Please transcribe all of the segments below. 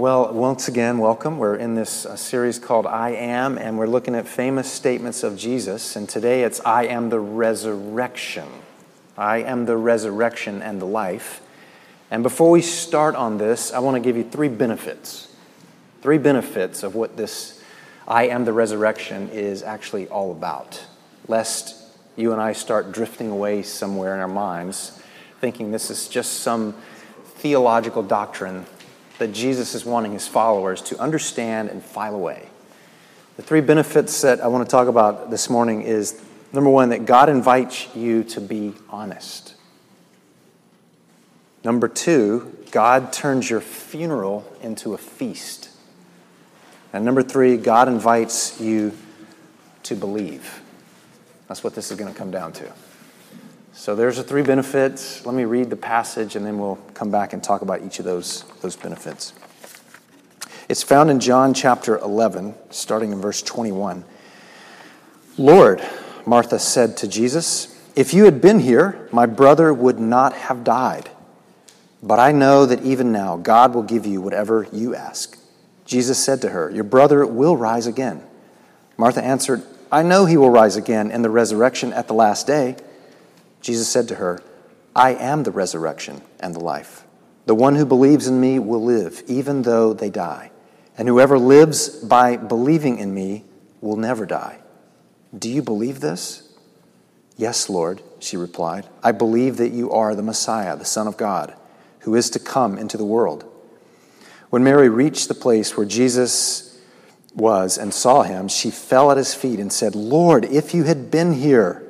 Well, once again, welcome. We're in this uh, series called I Am, and we're looking at famous statements of Jesus. And today it's I am the resurrection. I am the resurrection and the life. And before we start on this, I want to give you three benefits. Three benefits of what this I am the resurrection is actually all about, lest you and I start drifting away somewhere in our minds, thinking this is just some theological doctrine that Jesus is wanting his followers to understand and file away. The three benefits that I want to talk about this morning is number one, that God invites you to be honest. Number two, God turns your funeral into a feast. And number three, God invites you to believe. That's what this is going to come down to. So there's the three benefits. Let me read the passage and then we'll come back and talk about each of those, those benefits. It's found in John chapter 11, starting in verse 21. Lord, Martha said to Jesus, if you had been here, my brother would not have died. But I know that even now God will give you whatever you ask. Jesus said to her, Your brother will rise again. Martha answered, I know he will rise again in the resurrection at the last day. Jesus said to her, I am the resurrection and the life. The one who believes in me will live, even though they die. And whoever lives by believing in me will never die. Do you believe this? Yes, Lord, she replied. I believe that you are the Messiah, the Son of God, who is to come into the world. When Mary reached the place where Jesus was and saw him, she fell at his feet and said, Lord, if you had been here,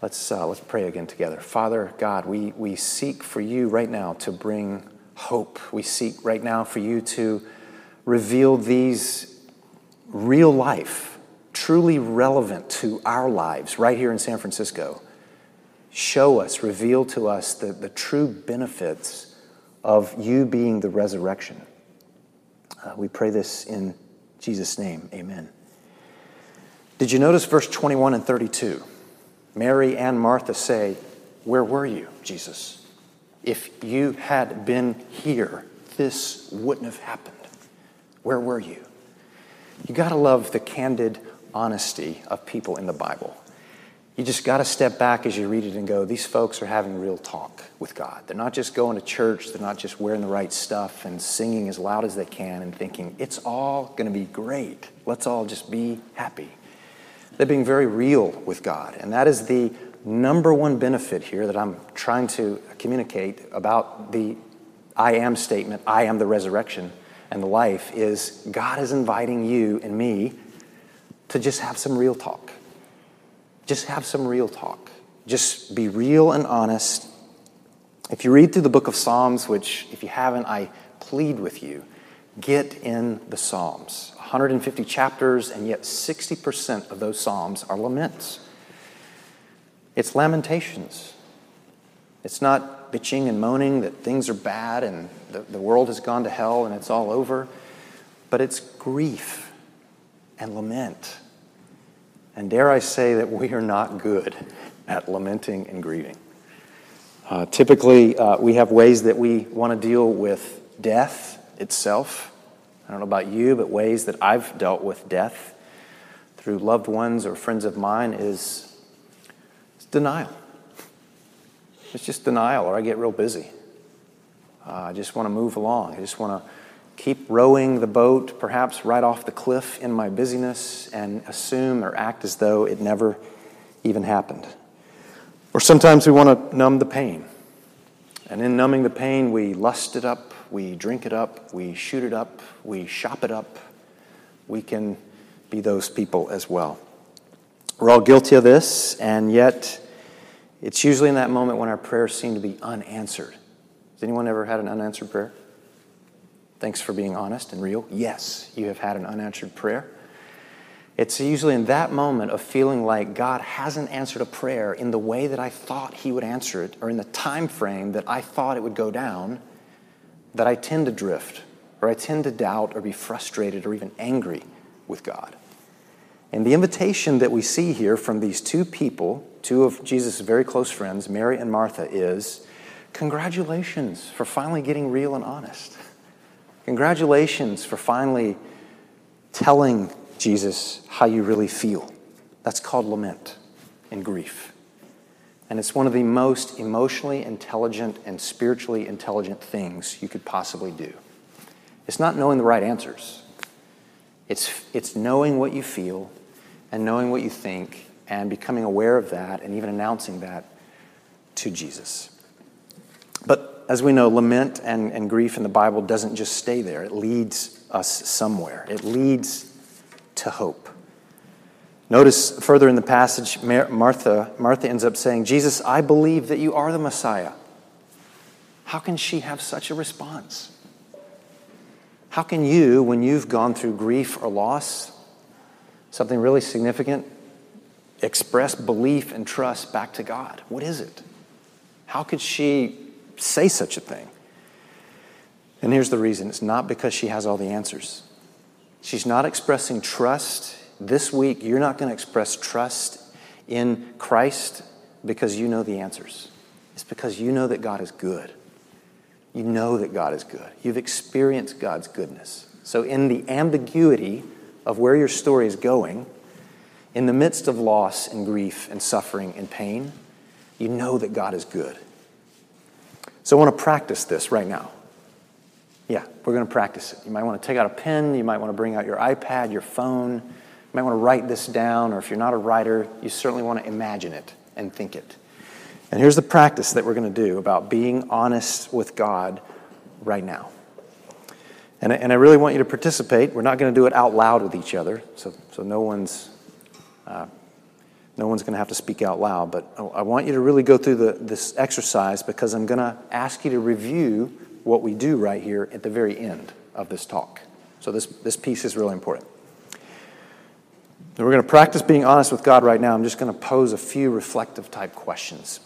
Let's, uh, let's pray again together. Father God, we, we seek for you right now to bring hope. We seek right now for you to reveal these real life, truly relevant to our lives right here in San Francisco. Show us, reveal to us the, the true benefits of you being the resurrection. Uh, we pray this in Jesus' name. Amen. Did you notice verse 21 and 32? Mary and Martha say, Where were you, Jesus? If you had been here, this wouldn't have happened. Where were you? You got to love the candid honesty of people in the Bible. You just got to step back as you read it and go, these folks are having real talk with God. They're not just going to church, they're not just wearing the right stuff and singing as loud as they can and thinking, it's all going to be great. Let's all just be happy. They're being very real with God. And that is the number one benefit here that I'm trying to communicate about the I am statement, I am the resurrection and the life, is God is inviting you and me to just have some real talk. Just have some real talk. Just be real and honest. If you read through the book of Psalms, which if you haven't, I plead with you, get in the Psalms. 150 chapters, and yet 60% of those Psalms are laments. It's lamentations. It's not bitching and moaning that things are bad and the, the world has gone to hell and it's all over, but it's grief. and lament. And dare I say that we are not good at lamenting and grieving. Uh, typically, uh, we have ways that we want to deal with death itself. I don't know about you, but ways that I've dealt with death through loved ones or friends of mine is denial. It's just denial, or I get real busy. Uh, I just want to move along. I just want to keep rowing the boat, perhaps right off the cliff in my busyness, and assume or act as though it never even happened. Or sometimes we want to numb the pain. And in numbing the pain, we lust it up, we drink it up, we shoot it up, we shop it up. We can be those people as well. We're all guilty of this, and yet it's usually in that moment when our prayers seem to be unanswered. Has anyone ever had an unanswered prayer? Thanks for being honest and real. Yes, you have had an unanswered prayer. It's usually in that moment of feeling like God hasn't answered a prayer in the way that I thought he would answer it or in the time frame that I thought it would go down that I tend to drift or I tend to doubt or be frustrated or even angry with God. And the invitation that we see here from these two people, two of Jesus' very close friends, Mary and Martha, is congratulations for finally getting real and honest. Congratulations for finally telling Jesus how you really feel. That's called lament and grief. And it's one of the most emotionally intelligent and spiritually intelligent things you could possibly do. It's not knowing the right answers, it's, it's knowing what you feel and knowing what you think and becoming aware of that and even announcing that to Jesus. But as we know, lament and, and grief in the Bible doesn't just stay there, it leads us somewhere. It leads to hope. Notice further in the passage, Martha, Martha ends up saying, Jesus, I believe that you are the Messiah. How can she have such a response? How can you, when you've gone through grief or loss, something really significant, express belief and trust back to God? What is it? How could she say such a thing? And here's the reason it's not because she has all the answers. She's not expressing trust. This week, you're not going to express trust in Christ because you know the answers. It's because you know that God is good. You know that God is good. You've experienced God's goodness. So, in the ambiguity of where your story is going, in the midst of loss and grief and suffering and pain, you know that God is good. So, I want to practice this right now. Yeah, we're going to practice it. You might want to take out a pen, you might want to bring out your iPad, your phone, you might want to write this down, or if you're not a writer, you certainly want to imagine it and think it. And here's the practice that we're going to do about being honest with God right now. And, and I really want you to participate. We're not going to do it out loud with each other, so, so no one's. Uh, no one's going to have to speak out loud, but I want you to really go through the, this exercise because I'm going to ask you to review what we do right here at the very end of this talk. So, this, this piece is really important. We're going to practice being honest with God right now. I'm just going to pose a few reflective type questions.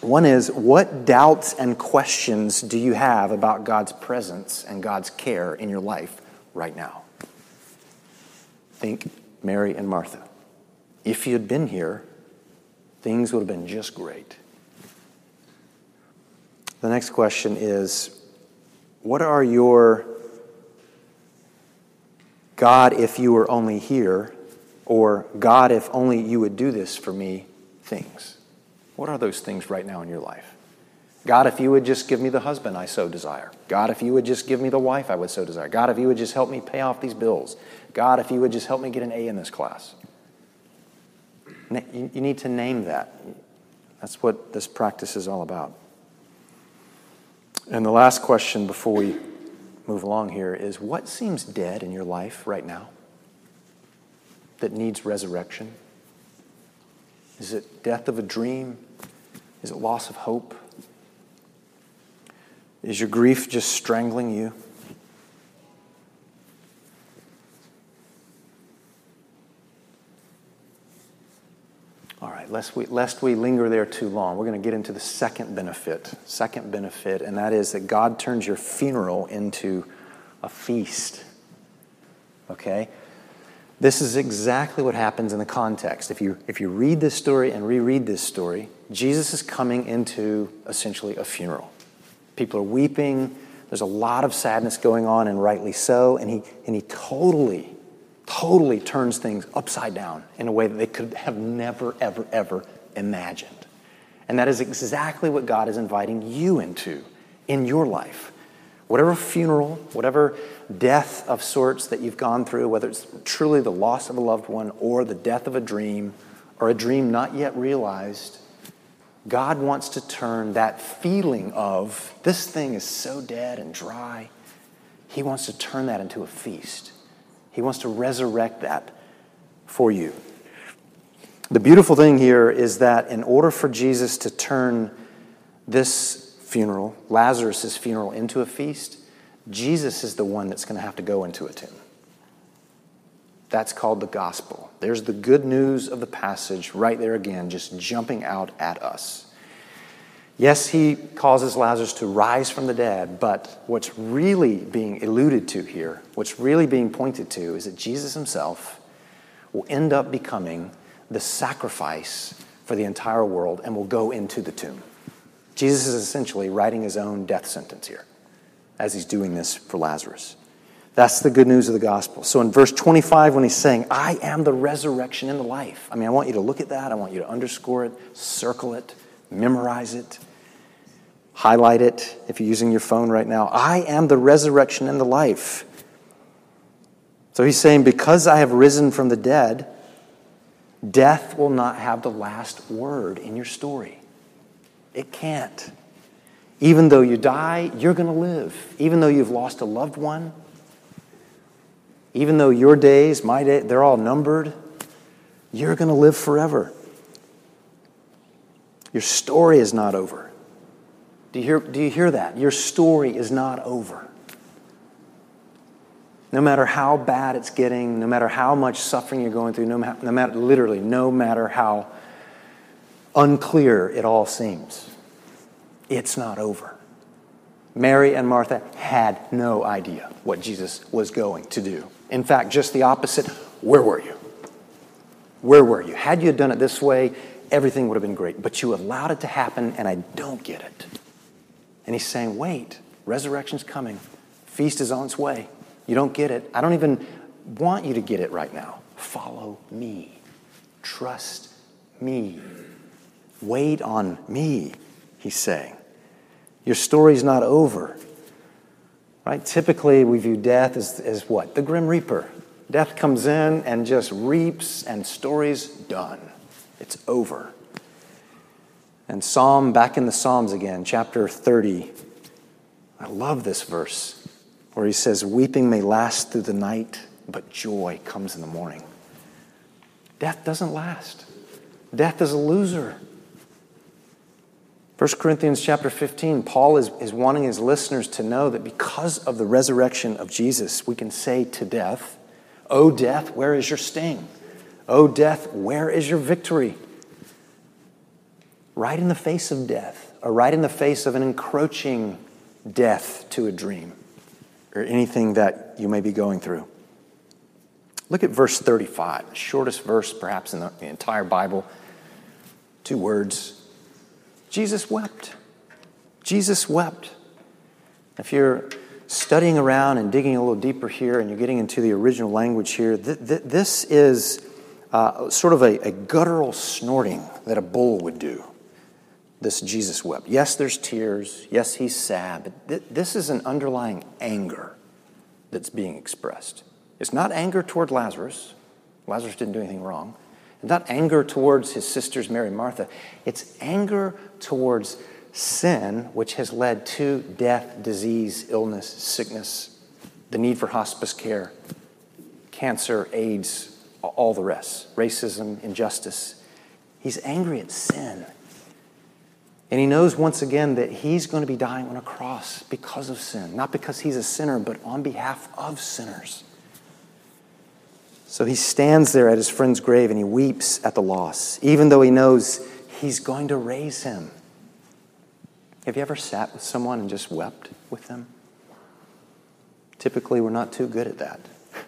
One is what doubts and questions do you have about God's presence and God's care in your life right now? Think Mary and Martha. If you had been here, things would have been just great. The next question is What are your God, if you were only here, or God, if only you would do this for me things? What are those things right now in your life? God, if you would just give me the husband I so desire. God, if you would just give me the wife I would so desire. God, if you would just help me pay off these bills. God, if you would just help me get an A in this class. You need to name that. That's what this practice is all about. And the last question before we move along here is what seems dead in your life right now that needs resurrection? Is it death of a dream? Is it loss of hope? Is your grief just strangling you? All right, lest we, lest we linger there too long, we're going to get into the second benefit. Second benefit, and that is that God turns your funeral into a feast. Okay? This is exactly what happens in the context. If you, if you read this story and reread this story, Jesus is coming into essentially a funeral. People are weeping. There's a lot of sadness going on, and rightly so. And he, and he totally, totally turns things upside down in a way that they could have never, ever, ever imagined. And that is exactly what God is inviting you into in your life. Whatever funeral, whatever death of sorts that you've gone through, whether it's truly the loss of a loved one or the death of a dream or a dream not yet realized, God wants to turn that feeling of this thing is so dead and dry, He wants to turn that into a feast. He wants to resurrect that for you. The beautiful thing here is that in order for Jesus to turn this funeral, Lazarus' funeral, into a feast, Jesus is the one that's going to have to go into a tomb. That's called the gospel. There's the good news of the passage right there again, just jumping out at us. Yes, he causes Lazarus to rise from the dead, but what's really being alluded to here, what's really being pointed to, is that Jesus himself will end up becoming the sacrifice for the entire world and will go into the tomb. Jesus is essentially writing his own death sentence here as he's doing this for Lazarus. That's the good news of the gospel. So in verse 25, when he's saying, I am the resurrection and the life, I mean, I want you to look at that. I want you to underscore it, circle it, memorize it, highlight it if you're using your phone right now. I am the resurrection and the life. So he's saying, Because I have risen from the dead, death will not have the last word in your story. It can't. Even though you die, you're going to live. Even though you've lost a loved one, even though your days, my day, they're all numbered, you're going to live forever. Your story is not over. Do you, hear, do you hear that? Your story is not over. No matter how bad it's getting, no matter how much suffering you're going through, no, no matter, literally, no matter how unclear it all seems, it's not over. Mary and Martha had no idea what Jesus was going to do. In fact, just the opposite. Where were you? Where were you? Had you done it this way, everything would have been great. But you allowed it to happen, and I don't get it. And he's saying, wait, resurrection's coming. Feast is on its way. You don't get it. I don't even want you to get it right now. Follow me. Trust me. Wait on me, he's saying. Your story's not over. Right? Typically, we view death as, as what? The Grim Reaper. Death comes in and just reaps, and story's done. It's over. And Psalm, back in the Psalms again, chapter 30, I love this verse where he says, Weeping may last through the night, but joy comes in the morning. Death doesn't last. Death is a loser. 1 Corinthians chapter 15, Paul is, is wanting his listeners to know that because of the resurrection of Jesus, we can say to death, O death, where is your sting? O death, where is your victory? Right in the face of death, or right in the face of an encroaching death to a dream, or anything that you may be going through. Look at verse 35, the shortest verse perhaps in the entire Bible. Two words Jesus wept. Jesus wept. If you're studying around and digging a little deeper here and you're getting into the original language here, th- th- this is uh, sort of a, a guttural snorting that a bull would do. This Jesus wept. Yes, there's tears. Yes, he's sad. But th- this is an underlying anger that's being expressed. It's not anger toward Lazarus. Lazarus didn't do anything wrong. Not anger towards his sisters, Mary and Martha. It's anger towards sin, which has led to death, disease, illness, sickness, the need for hospice care, cancer, AIDS, all the rest, racism, injustice. He's angry at sin. And he knows once again that he's going to be dying on a cross because of sin, not because he's a sinner, but on behalf of sinners. So he stands there at his friend's grave and he weeps at the loss, even though he knows he's going to raise him. Have you ever sat with someone and just wept with them? Typically, we're not too good at that.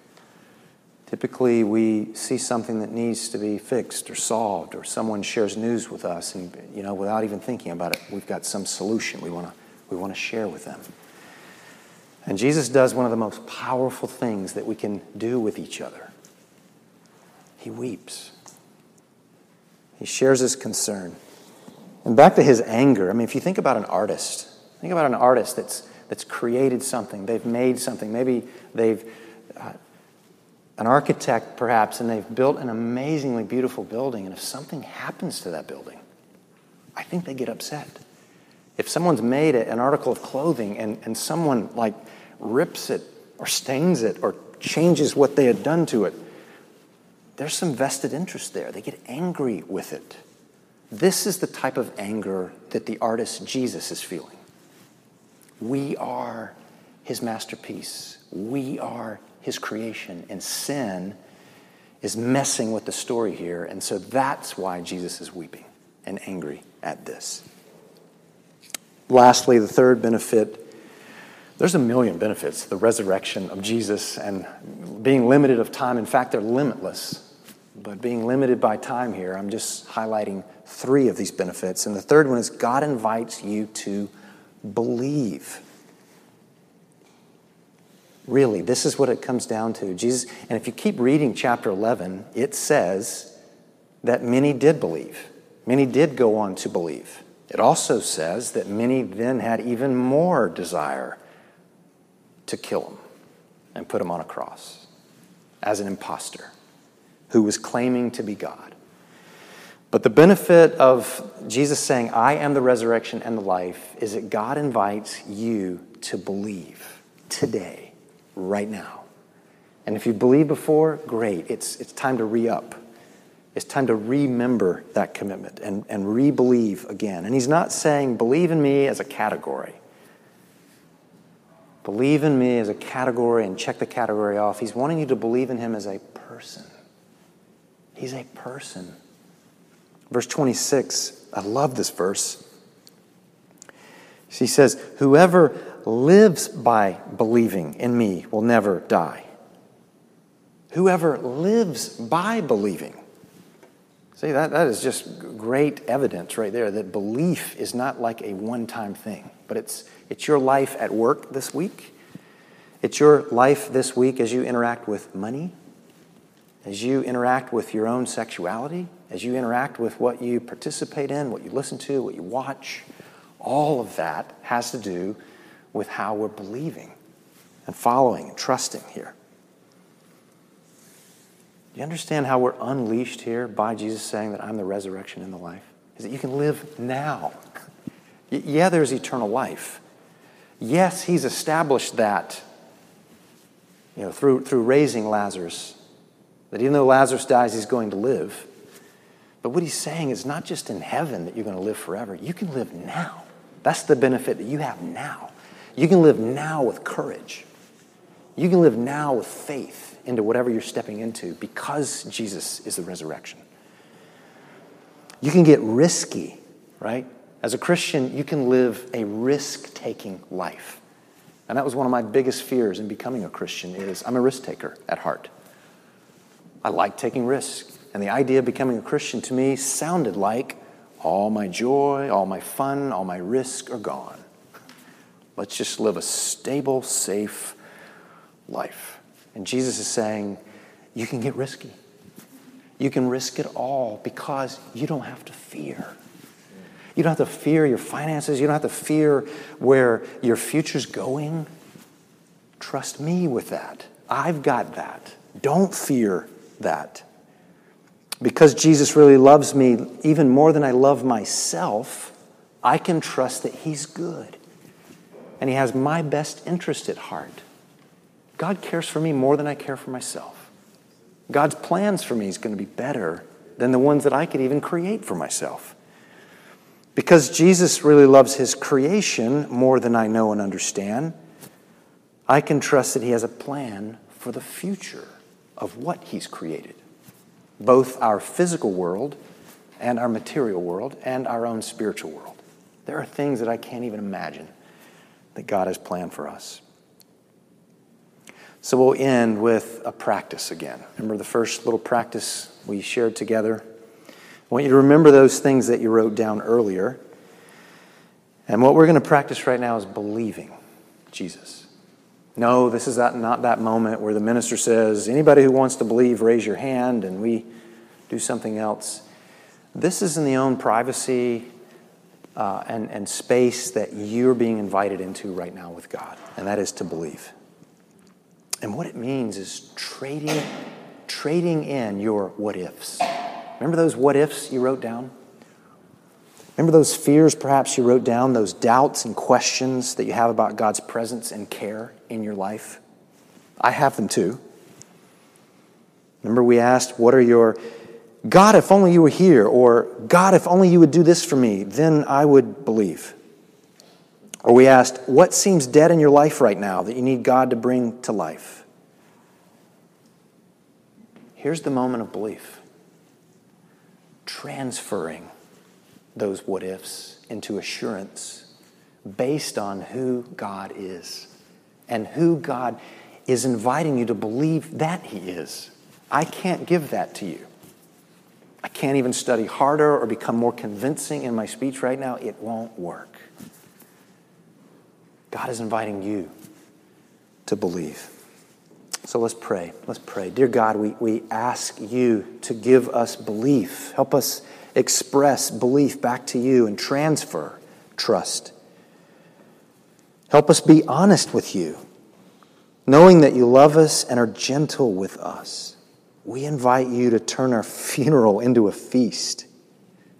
Typically, we see something that needs to be fixed or solved, or someone shares news with us, and you know, without even thinking about it, we've got some solution we want to we want to share with them. And Jesus does one of the most powerful things that we can do with each other. He weeps. He shares his concern. And back to his anger. I mean, if you think about an artist, think about an artist that's that's created something. They've made something. Maybe they've uh, an architect, perhaps, and they've built an amazingly beautiful building, and if something happens to that building, I think they get upset. If someone's made an article of clothing and, and someone like rips it or stains it or changes what they had done to it, there's some vested interest there. They get angry with it. This is the type of anger that the artist Jesus is feeling. We are his masterpiece. We are his creation, and sin is messing with the story here. And so that's why Jesus is weeping and angry at this. Lastly, the third benefit there's a million benefits the resurrection of Jesus and being limited of time. In fact, they're limitless. But being limited by time here, I'm just highlighting three of these benefits. And the third one is God invites you to believe. Really, this is what it comes down to. Jesus, and if you keep reading chapter 11, it says that many did believe. Many did go on to believe. It also says that many then had even more desire to kill him and put him on a cross as an impostor who was claiming to be God. But the benefit of Jesus saying, I am the resurrection and the life, is that God invites you to believe today right now. And if you believed before, great. It's, it's time to re up. It's time to remember that commitment and, and re believe again. And he's not saying, believe in me as a category. Believe in me as a category and check the category off. He's wanting you to believe in him as a person. He's a person. Verse 26, I love this verse. He says, Whoever lives by believing in me will never die. Whoever lives by believing. See, that, that is just great evidence right there that belief is not like a one time thing, but it's, it's your life at work this week. It's your life this week as you interact with money, as you interact with your own sexuality, as you interact with what you participate in, what you listen to, what you watch. All of that has to do with how we're believing and following and trusting here. Do you understand how we're unleashed here by Jesus saying that I'm the resurrection and the life? Is that you can live now. Yeah, there's eternal life. Yes, he's established that you know, through, through raising Lazarus, that even though Lazarus dies, he's going to live. But what he's saying is not just in heaven that you're going to live forever, you can live now. That's the benefit that you have now. You can live now with courage. You can live now with faith into whatever you're stepping into because Jesus is the resurrection. You can get risky, right? As a Christian, you can live a risk-taking life. And that was one of my biggest fears in becoming a Christian is I'm a risk taker at heart. I like taking risks. And the idea of becoming a Christian to me sounded like all my joy, all my fun, all my risk are gone. Let's just live a stable, safe life. And Jesus is saying, you can get risky. You can risk it all because you don't have to fear. You don't have to fear your finances. You don't have to fear where your future's going. Trust me with that. I've got that. Don't fear that. Because Jesus really loves me even more than I love myself, I can trust that He's good and He has my best interest at heart. God cares for me more than I care for myself. God's plans for me is going to be better than the ones that I could even create for myself. Because Jesus really loves His creation more than I know and understand, I can trust that He has a plan for the future of what He's created, both our physical world and our material world and our own spiritual world. There are things that I can't even imagine that God has planned for us. So we'll end with a practice again. Remember the first little practice we shared together? I want you to remember those things that you wrote down earlier. And what we're going to practice right now is believing Jesus. No, this is not that moment where the minister says, anybody who wants to believe, raise your hand, and we do something else. This is in the own privacy uh, and, and space that you're being invited into right now with God, and that is to believe. And what it means is trading, trading in your what ifs. Remember those what ifs you wrote down? Remember those fears perhaps you wrote down, those doubts and questions that you have about God's presence and care in your life? I have them too. Remember, we asked, What are your, God, if only you were here, or God, if only you would do this for me, then I would believe. Or we asked, What seems dead in your life right now that you need God to bring to life? Here's the moment of belief transferring those what ifs into assurance based on who God is and who God is inviting you to believe that He is. I can't give that to you. I can't even study harder or become more convincing in my speech right now. It won't work. God is inviting you to believe. So let's pray. Let's pray. Dear God, we, we ask you to give us belief. Help us express belief back to you and transfer trust. Help us be honest with you, knowing that you love us and are gentle with us. We invite you to turn our funeral into a feast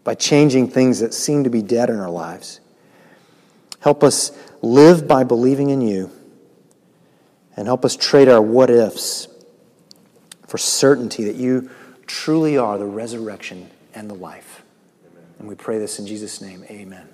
by changing things that seem to be dead in our lives. Help us live by believing in you and help us trade our what ifs for certainty that you truly are the resurrection and the life. And we pray this in Jesus' name. Amen.